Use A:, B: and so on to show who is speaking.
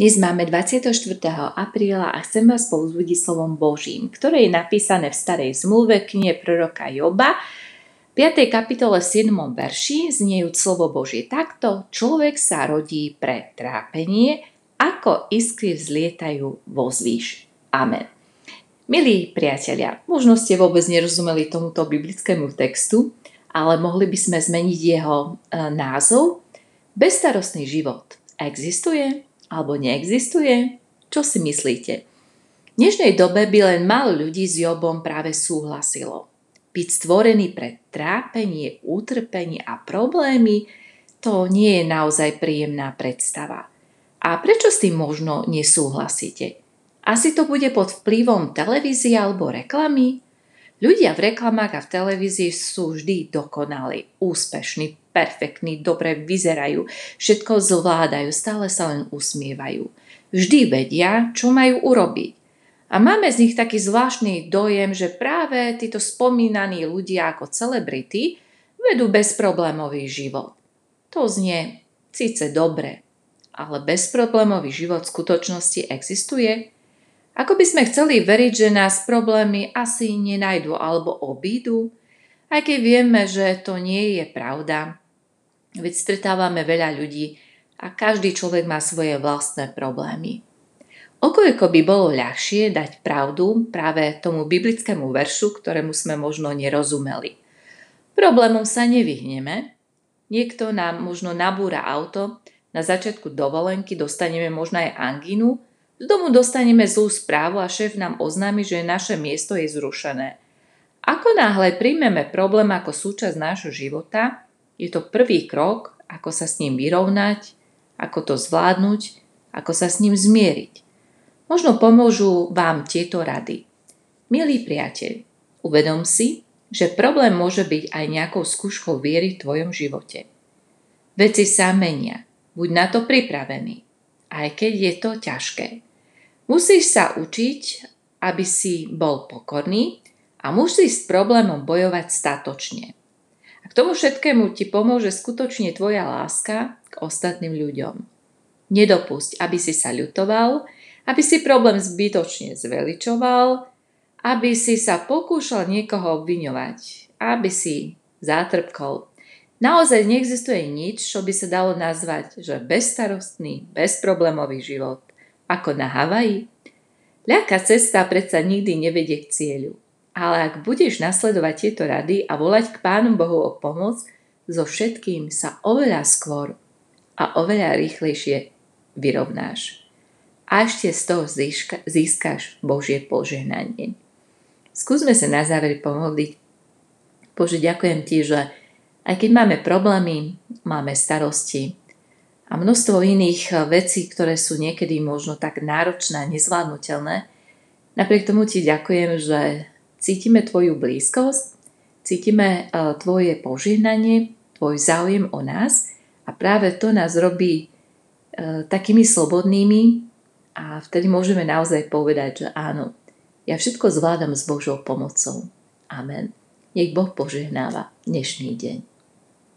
A: Dnes máme 24. apríla a chcem vás povzbudiť slovom Božím, ktoré je napísané v starej zmluve knihe proroka Joba, 5. kapitole v 7. verši zniejú slovo Božie takto, človek sa rodí pre trápenie, ako iskry vzlietajú vo zvýš. Amen. Milí priatelia, možno ste vôbec nerozumeli tomuto biblickému textu, ale mohli by sme zmeniť jeho e, názov. Bezstarostný život existuje? Alebo neexistuje? Čo si myslíte? V dnešnej dobe by len málo ľudí s Jobom práve súhlasilo. Byť stvorený pre trápenie, utrpenie a problémy, to nie je naozaj príjemná predstava. A prečo s tým možno nesúhlasíte? Asi to bude pod vplyvom televízie alebo reklamy? Ľudia v reklamách a v televízii sú vždy dokonali, úspešní, perfektní, dobre vyzerajú, všetko zvládajú, stále sa len usmievajú. Vždy vedia, čo majú urobiť. A máme z nich taký zvláštny dojem, že práve títo spomínaní ľudia ako celebrity vedú bezproblémový život. To znie síce dobre, ale bezproblémový život v skutočnosti existuje? Ako by sme chceli veriť, že nás problémy asi nenajdu alebo obídu? Aj keď vieme, že to nie je pravda, Veď stretávame veľa ľudí a každý človek má svoje vlastné problémy. Okoľko by bolo ľahšie dať pravdu práve tomu biblickému veršu, ktorému sme možno nerozumeli. Problémom sa nevyhneme. Niekto nám možno nabúra auto, na začiatku dovolenky dostaneme možno aj angínu, z domu dostaneme zlú správu a šéf nám oznámi, že naše miesto je zrušené. Ako náhle príjmeme problém ako súčasť nášho života, je to prvý krok, ako sa s ním vyrovnať, ako to zvládnuť, ako sa s ním zmieriť. Možno pomôžu vám tieto rady. Milý priateľ, uvedom si, že problém môže byť aj nejakou skúškou viery v tvojom živote. Veci sa menia, buď na to pripravený, aj keď je to ťažké. Musíš sa učiť, aby si bol pokorný a musíš s problémom bojovať statočne. K tomu všetkému ti pomôže skutočne tvoja láska k ostatným ľuďom. Nedopusť, aby si sa ľutoval, aby si problém zbytočne zveličoval, aby si sa pokúšal niekoho obviňovať, aby si zátrpkol. Naozaj neexistuje nič, čo by sa dalo nazvať, že bezstarostný, bezproblémový život, ako na Havaji. Ľahká cesta predsa nikdy nevedie k cieľu. Ale ak budeš nasledovať tieto rady a volať k Pánu Bohu o pomoc, so všetkým sa oveľa skôr a oveľa rýchlejšie vyrovnáš. A ešte z toho získa, získaš Božie požehnanie. Skúsme sa na záver pomodliť. Bože, ďakujem Ti, že aj keď máme problémy, máme starosti a množstvo iných vecí, ktoré sú niekedy možno tak náročné a nezvládnutelné, napriek tomu Ti ďakujem, že cítime tvoju blízkosť, cítime e, tvoje požehnanie, tvoj záujem o nás a práve to nás robí e, takými slobodnými a vtedy môžeme naozaj povedať, že áno, ja všetko zvládam s Božou pomocou. Amen. Nech Boh požehnáva dnešný deň.